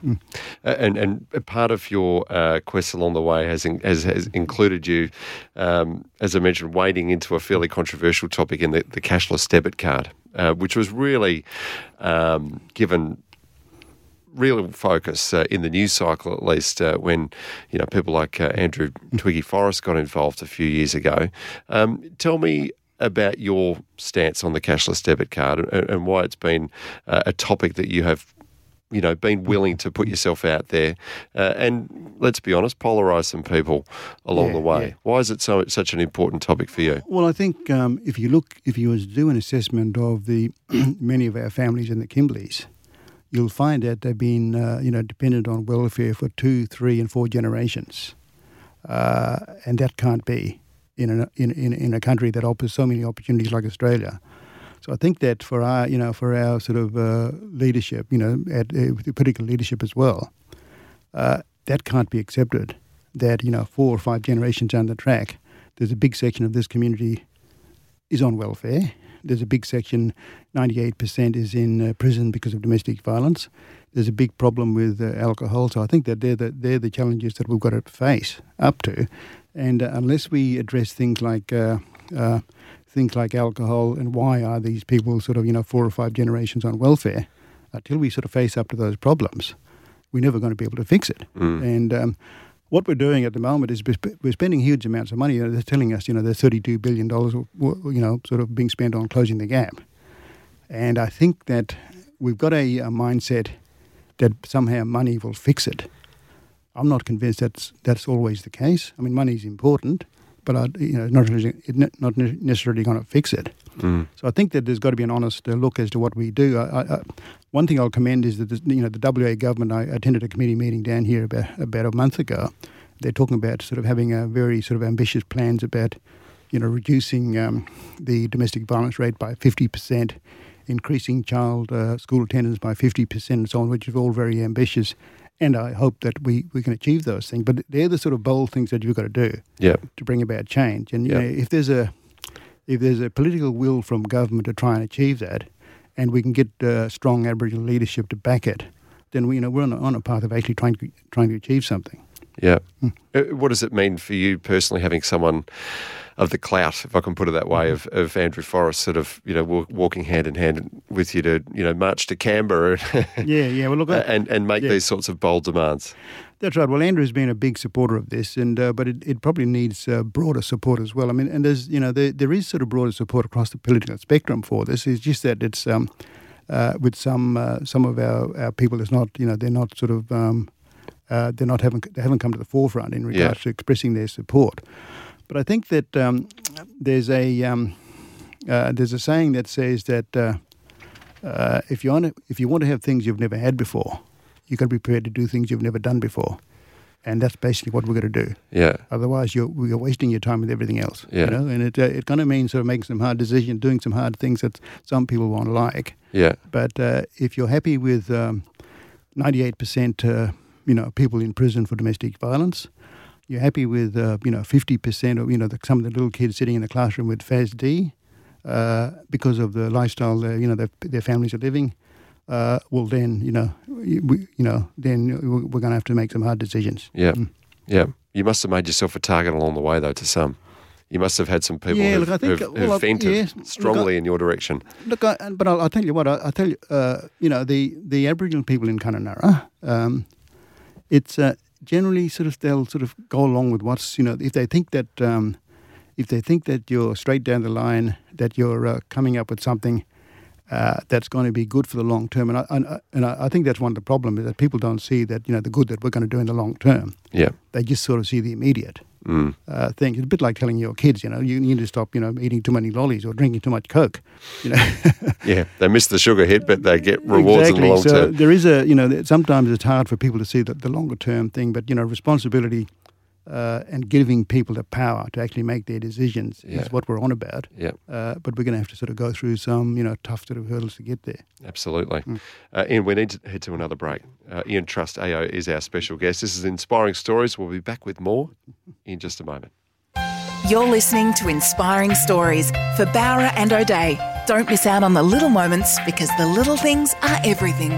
Uh, and and part of your uh, quest along the way has in, has, has included you, um, as I mentioned, wading into a fairly controversial topic in the, the cashless debit card, uh, which was really um, given real focus uh, in the news cycle, at least uh, when you know people like uh, Andrew Twiggy Forrest got involved a few years ago. Um, tell me about your stance on the cashless debit card and, and why it's been uh, a topic that you have. You know, been willing to put yourself out there, uh, and let's be honest, polarise some people along Yeah, the way. yeah. Why is it so such an important topic for you? Well, I think um, if you look, if you was to do an assessment of the many of our families in the Kimberleys, you'll find that they've been, uh, you know, dependent on welfare for two, three, and four generations, uh, and that can't be in a in, in in a country that offers so many opportunities like Australia. So I think that for our, you know, for our sort of uh, leadership, you know, at uh, political leadership as well, uh, that can't be accepted. That you know, four or five generations down the track, there's a big section of this community is on welfare. There's a big section, 98% is in uh, prison because of domestic violence. There's a big problem with uh, alcohol. So I think that they're the, they're the challenges that we've got to face up to. And uh, unless we address things like uh, uh, things like alcohol and why are these people sort of you know four or five generations on welfare, until we sort of face up to those problems, we're never going to be able to fix it. And um, what we're doing at the moment is we're we're spending huge amounts of money. You know, They're telling us, you know, there's 32 billion dollars, you know, sort of being spent on closing the gap. And I think that we've got a, a mindset that somehow money will fix it. I'm not convinced that's that's always the case. I mean, money is important, but I, you know, not necessarily, not necessarily going to fix it. So I think that there's got to be an honest uh, look as to what we do. I, I, one thing I'll commend is that you know the WA government. I attended a committee meeting down here about about a month ago. They're talking about sort of having a very sort of ambitious plans about you know reducing um, the domestic violence rate by 50 percent, increasing child uh, school attendance by 50 percent, and so on, which is all very ambitious. And I hope that we, we can achieve those things. But they're the sort of bold things that you've got to do Yeah, to bring about change. And you Yeah. know, if there's a if there's a political will from government to try and achieve that, and we can get uh, strong Aboriginal leadership to back it, then we you know we're on a, on a path of actually trying to trying to achieve something. yeah. Uh, What does it mean for you personally having someone of the clout, if I can put it that way, of, of Andrew Forrest sort of, you know, walking hand in hand with you to, you know, march to Canberra Yeah, yeah. Well, look, and, and make Yeah. these sorts of bold demands? That's right. Well, Andrew's been a big supporter of this, and uh, but it, it probably needs uh, broader support as well. I mean, and there's you know there, there is sort of broader support across the political spectrum for this. It's just that it's um, uh, with some uh, some of our, our people, it's not you know they're not sort of um, uh, they're not haven't they haven't come to the forefront in regards to expressing their support. But I think that um, there's a um, uh, there's a saying that says that uh, uh, if you want to, if you want to have things you've never had before, you've got to be prepared to do things you've never done before, and that's basically what we're going to do. Yeah, Otherwise, you're you're wasting your time with everything else. Yeah. You know, and it uh, it kind of means sort of making some hard decisions, doing some hard things that some people won't like. yeah, But uh, if you're happy with um, 98%, uh, you know, people in prison for domestic violence, you're happy with, uh, you know, 50% of, you know, the, some of the little kids sitting in the classroom with FASD uh, because of the lifestyle, uh, you know, that their families are living, uh, well, then you know, we, you know, then we're going to have to make some hard decisions. Yeah, Mm. yeah. You must have made yourself a target along the way, though. To some, you must have had some people Yeah, who've, look, I think, who've, who've well, I- vented yes, look, strongly in your direction. Look, I, but I'll, I'll tell you what. I, I'll tell you. Uh, you know, the the Aboriginal people in Kununurra, um, it's uh, generally sort of they'll sort of go along with what's you know if they think that um, if they think that you're straight down the line that you're uh, coming up with something uh, that's going to be good for the long term, and I, and, I- and I think that's one of the problems is that people don't see that you know the good that we're going to do in the long term. Yeah. They just sort of see the immediate Mm. uh, thing. It's a bit like telling your kids, you know, you need to stop, you know, eating too many lollies or drinking too much coke. You know, Yeah. They miss the sugar hit, but they get rewards exactly. in the long so term. there is a, you know, sometimes it's hard for people to see the, the longer term thing, but you know, responsibility uh, and giving people the power to actually make their decisions Yeah. is what we're on about. Yeah. Uh, but we're going to have to sort of go through some, you know, tough sort of hurdles to get there. Absolutely. Mm. Uh, Ian, we need to head to another break. Uh, Ian Trust AO is our special guest. This is Inspiring Stories. We'll be back with more in just a moment. You're listening to Inspiring Stories for Bowra and O'Dea. Don't miss out on the little moments because the little things are everything.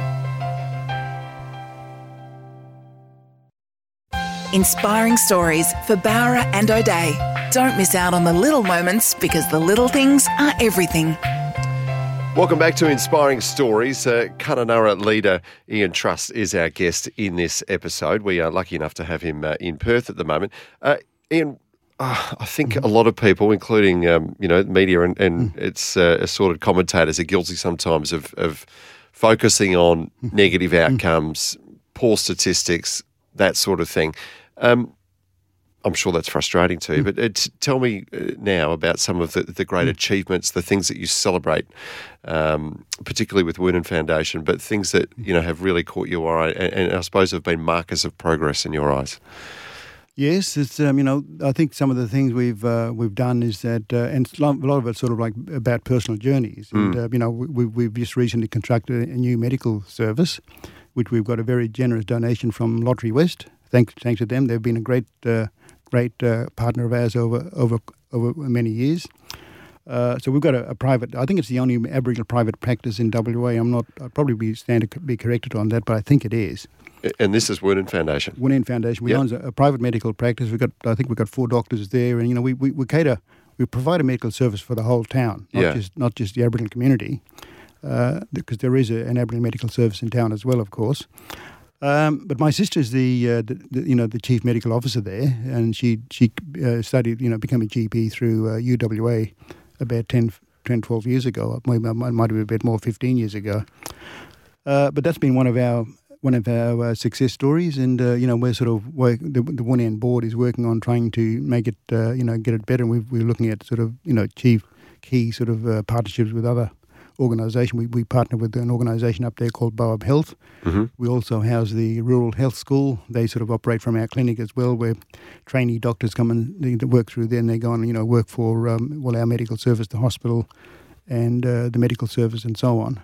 Inspiring Stories for Bowra and O'Dea. Don't miss out on the little moments because the little things are everything. Welcome back to Inspiring Stories. Uh, Kununurra leader Ian Trust is our guest in this episode. We are lucky enough to have him uh, in Perth at the moment. Uh, Ian, uh, I think a lot of people, including um, you know media and, and its uh, assorted commentators, are guilty sometimes of, of focusing on negative outcomes, poor statistics, that sort of thing. Um, I'm sure that's frustrating to you, but uh, t- tell me uh, now about some of the, the great achievements, the things that you celebrate, um, particularly with Wunan Foundation, but things that you know have really caught your eye, and, and I suppose have been markers of progress in your eyes. Yes, it's um, you know I think some of the things we've uh, we've done is that uh, and a lot of it's sort of like about personal journeys. And uh, you know we, we've just recently contracted a new medical service, which we've got a very generous donation from Lotterywest. Thanks thanks to them, they've been a great uh, great uh, partner of ours over over over many years. Uh, so we've got a, a private. I think it's the only Aboriginal private practice in WA. I'm not. I'd probably be stand to be corrected on that, but I think it is. And this is Wunan Foundation. Wunan Foundation. We Yep. own a, a private medical practice. We've got, I think, we've got four doctors there, and you know, we, we, we cater, we provide a medical service for the whole town, not Yeah. just not just the Aboriginal community, uh, because there is a, an Aboriginal medical service in town as well, of course. Um, but my sister's the, uh, the, the you know the chief medical officer there, and she she uh, studied you know became a GP through uh, UWA about 10, 10, 12 years ago. It might, have been a bit more, fifteen years ago. Uh, but that's been one of our one of our uh, success stories, and uh, you know we're sort of work, the the Wunan board is working on trying to make it you know get it better. And we've, we're looking at sort of you know chief key sort of partnerships with other organisations. We we partner with an organisation up there called Boab Health. hmm We also house the rural health school. They sort of operate from our clinic as well, where trainee doctors come and work through there, and they go and you know work for um, well our medical service, the hospital, and uh, the medical service, and so on.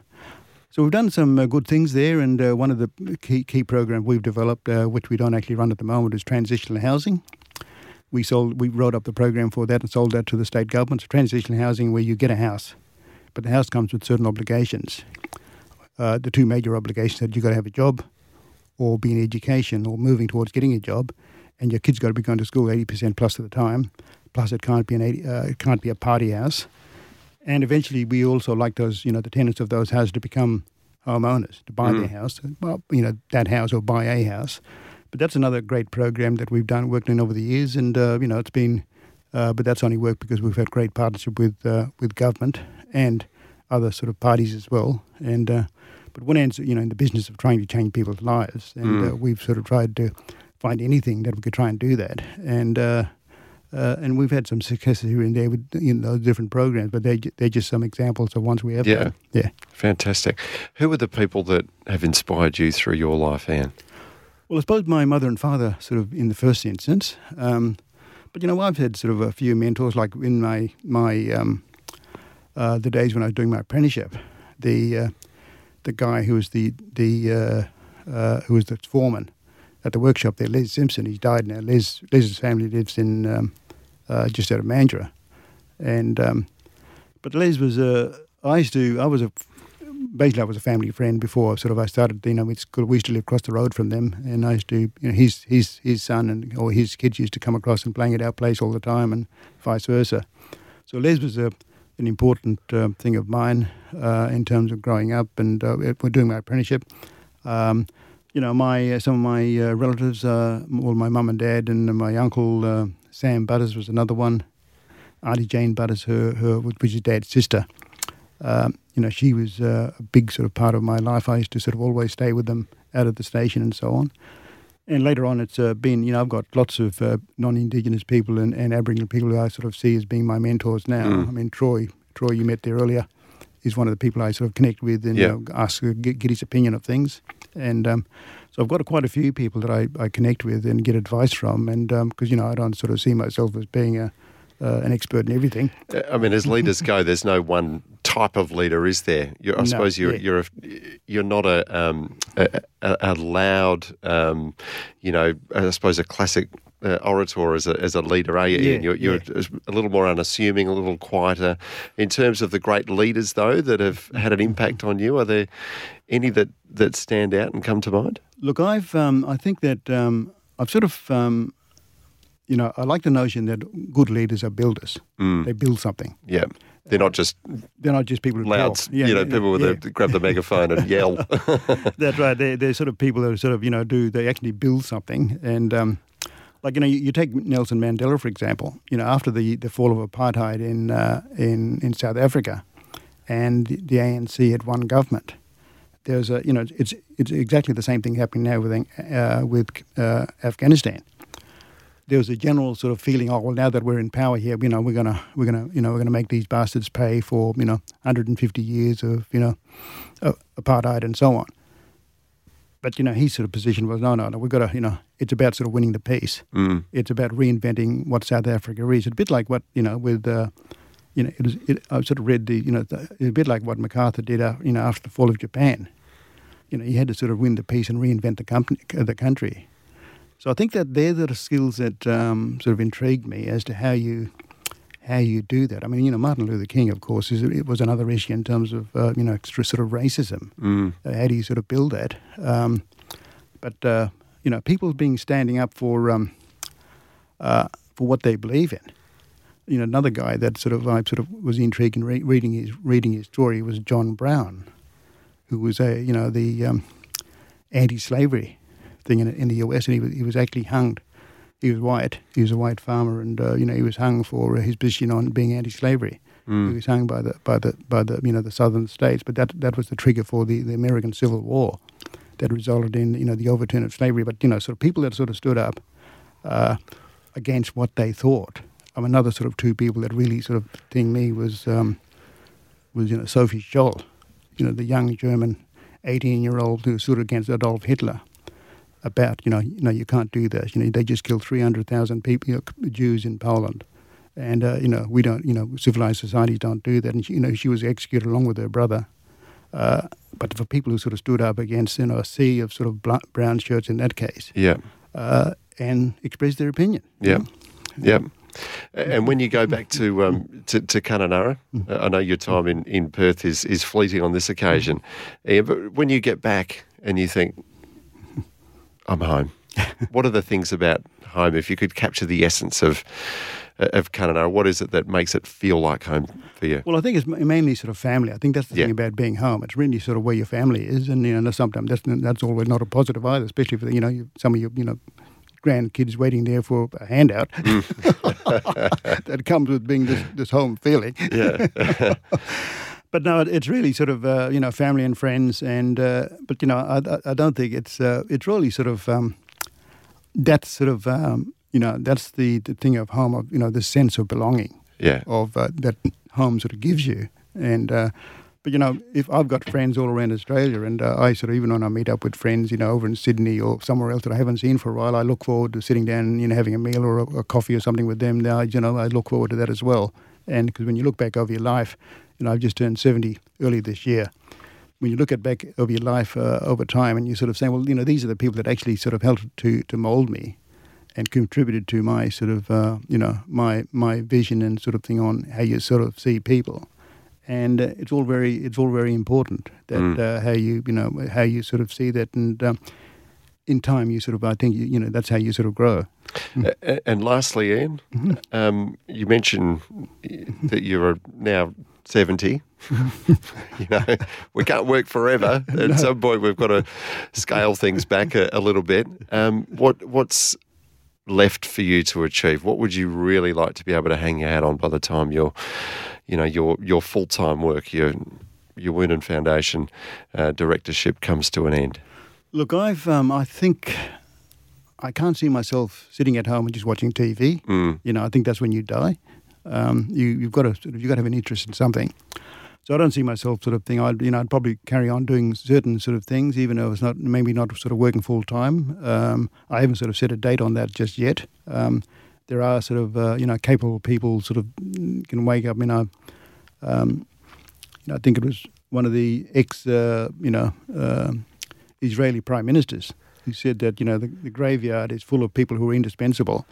So we've done some uh, good things there, and uh, one of the key key programs we've developed, uh, which we don't actually run at the moment, is transitional housing. We sold, we wrote up the program for that and sold that to the state government. So transitional housing, where you get a house, but the house comes with certain obligations. Uh, the two major obligations that you've got to have a job, or be in education, or moving towards getting a job, and your kids got to be going to school eighty percent plus of the time. Plus, it can't be an 80, uh, it can't be a party house. And eventually, we also like those, you know, the tenants of those houses to become homeowners, to buy their house, well, you know, that house or buy a house. But that's another great program that we've done, worked in over the years, and uh, you know, it's been. Uh, but that's only worked because we've had great partnership with uh, with government and other sort of parties as well. And uh, but Wunan's you know in the business of trying to change people's lives, and uh, we've sort of tried to find anything that we could try and do that. And uh, uh, and we've had some successes here and there with you know different programs, but they they're just some examples of ones we have. Yeah. done. yeah. Fantastic. Who are the people that have inspired you through your life, Anne? Well, I suppose my mother and father, sort of in the first instance. Um, but you know, I've had sort of a few mentors, like in my my um, uh, the days when I was doing my apprenticeship. The uh, the guy who was the the uh, uh, who was the foreman at the workshop there, Les Simpson. He's died now. Les Les's family lives in um, uh, just out of Mandurah, and um, but Les was a. I used to. I was a basically I was a family friend before sort of I started. You know, we used to live across the road from them, and I used to, you know, his his his son and or his kids used to come across and playing at our place all the time, and vice versa. So Les was a an important uh, thing of mine uh, in terms of growing up, and uh, we're doing my apprenticeship. Um, you know, my some of my relatives, well, my mum and dad, and my uncle Sam Butters was another one. Auntie Jane Butters, her, her which is dad's sister. Um, you know, she was uh, a big sort of part of my life. I used to sort of always stay with them out at the station and so on. And later on, it's uh, been, you know, I've got lots of uh, non-Indigenous people and, and, Aboriginal people who I sort of see as being my mentors now. Mm. I mean, Troy, Troy, you met there earlier, is one of the people I sort of connect with and yep. you know, ask, get, get, his opinion of things. And um, so I've got quite a few people that I, I connect with and get advice from. And because, um, you know, I don't sort of see myself as being a, uh, an expert in everything. I mean, as leaders go, there's no one type of leader, is there? You're, I no, suppose you're yeah. you're a, you're not a um, a, a, loud, um, you know, I suppose a classic. Uh, orator as a, as a leader, are you? Yeah, You're, you're yeah. a little more unassuming, a little quieter. In terms of the great leaders, though, that have had an impact on you, are there any that, that stand out and come to mind? Look, I've um, I think that um, I've sort of um, you know, I like the notion that good leaders are builders. Mm. They build something. Yeah. They're not just they're not just people who louds, yeah, you know, yeah, people with yeah. grab the megaphone and yell. That's right. They're, they're sort of people that sort of you know do they actually build something and. Um, like you know, you, you, take Nelson Mandela for example. You know, after the, the fall of apartheid in uh, in in South Africa, and the ANC had won government. There's a you know it's it's exactly the same thing happening now with uh, with uh, Afghanistan there was a general sort of feeling, oh well, now that we're in power here, you know, we're gonna we're gonna you know we're gonna make these bastards pay for you know 150 years of you know uh, apartheid and so on. But you know, his sort of position was no, no, no. We've got to you know, it's about sort of winning the peace. Mm. It's about reinventing what South Africa is. It's a bit like what you know with. Uh, you know, it was. It, I sort of read the. You know, the, a bit like what MacArthur did. Uh, you know, after the fall of Japan. You know, he had to sort of win the peace and reinvent the company, the country. So I think that they're the skills that um, sort of intrigued me as to how you how you do that. I mean, you know, Martin Luther King, of course, is, it was another issue in terms of uh, you know extra sort of racism. Mm. Uh, how do you sort of build that? Um, but uh, you know, people being standing up for um, uh, for what they believe in. You know, another guy that sort of I sort of was intrigued in re- reading his reading his story was John Brown, who was a you know the um, anti-slavery thing in, in the US, and he was, he was actually hanged. He was white. He was a white farmer, and uh, you know he was hung for his position on being anti-slavery. Mm. He was hung by the by the by the you know the southern states, but that that was the trigger for the, the American Civil War, that resulted in you know the overturn of slavery. But you know, sort of people that sort of stood up uh, against what they thought. Um, another sort of two people that really sort of thing me was um, was you know Sophie Scholl, you know the young German eighteen year old who stood against Adolf Hitler about, you know, you know, you can't do this. You know, they just killed 300,000 people, you know, Jews in Poland. And, uh, you know, we don't, you know, civilized societies don't do that. And, she, you know, she was executed along with her brother. Uh, but for people who sort of stood up against, you know, a sea of sort of brown shirts in that case. Yeah. Uh, and expressed their opinion. Yeah. Yeah. And when you go back to um, to, to Kununurra, mm. I know your time in, in Perth is, is fleeting on this occasion, yeah, but when you get back and you think, I'm home. what are the things about home? If you could capture the essence of of Kununurra, what is it that makes it feel like home for you? Well, I think it's mainly sort of family. I think that's the yeah. thing about being home. It's really sort of where your family is, and you know, sometimes that's that's always not a positive either, especially for you know some of your you know grandkids waiting there for a handout mm. that comes with being this, this home feeling. Yeah. But no, it's really sort of uh, you know family and friends, and uh, but you know I, I don't think it's uh, it's really sort of um, that's sort of um, you know that's the, the thing of home of you know the sense of belonging, yeah, of uh, that home sort of gives you, and uh, but you know if I've got friends all around Australia, and uh, I sort of even when I meet up with friends, you know over in Sydney or somewhere else that I haven't seen for a while, I look forward to sitting down, you know, having a meal or a, a coffee or something with them. Now you know I look forward to that as well, and because when you look back over your life you know, I've just turned 70 early this year. When you look at back over your life uh, over time and you sort of say, well, you know, these are the people that actually sort of helped to, to mold me and contributed to my sort of, uh, you know, my, my vision and sort of thing on how you sort of see people. and uh, it's all very it's all very important that Mm. uh, how you you know how you sort of see that, and um, in time you sort of I think you, you know that's how you sort of grow. And lastly, Ian, um, you mentioned that you're now 70. you know, we can't work forever. At some point, we've got to scale things back a, a little bit. Um, what What's left for you to achieve? What would you really like to be able to hang your hat on by the time your, you know, your your full time work, your your Wunan Foundation uh, directorship comes to an end? Look, I've um, I think I can't see myself sitting at home and just watching TV. Mm. You know, I think that's when you die. Um, you, you've got to sort of, you've got to have an interest in something. So I don't see myself sort of thing. I'd you know I'd probably carry on doing certain sort of things, even though it's not maybe not sort of working full time. Um, I haven't sort of set a date on that just yet. Um, there are sort of uh, you know capable people sort of can wake up. You know, um, you know I think it was one of the ex uh, you know um Israeli prime ministers who said that you know the, the graveyard is full of people who are indispensable.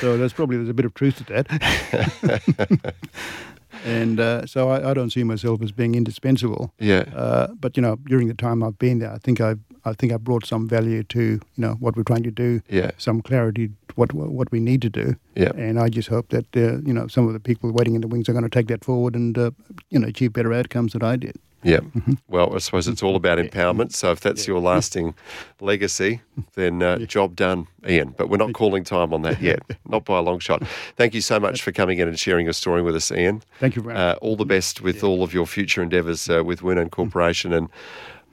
So there's probably there's a bit of truth to that. and uh, so I, I don't see myself as being indispensable. Yeah. Uh, but you know, during the time I've been there, I think I I think I brought some value to you know what we're trying to do, Yeah. some clarity to what what we need to do. Yeah. And I just hope that uh, you know some of the people waiting in the wings are going to take that forward and uh, you know achieve better outcomes than I did. Yeah. Well, I suppose it's all about empowerment. So if that's your lasting legacy, then uh, job done, Ian. But we're not calling time on that yet, not by a long shot. Thank you so much for coming in and sharing your story with us, Ian. Thank you very much. Uh, all the best with all of your future endeavours uh, with Wunan Corporation and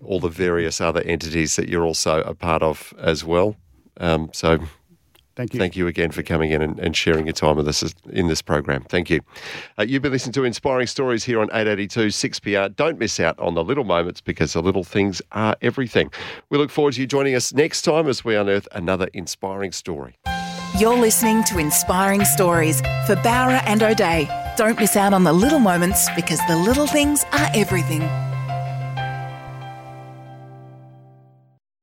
all the various other entities that you're also a part of as well. Um, so Thank you. Thank you again for coming in and, and sharing your time with us in this program. Thank you. Uh, you've been listening to Inspiring Stories here on 882 6PR. Don't miss out on the little moments because the little things are everything. We look forward to you joining us next time as we unearth another inspiring story. You're listening to Inspiring Stories for Bowra and O'Dea. Don't miss out on the little moments because the little things are everything.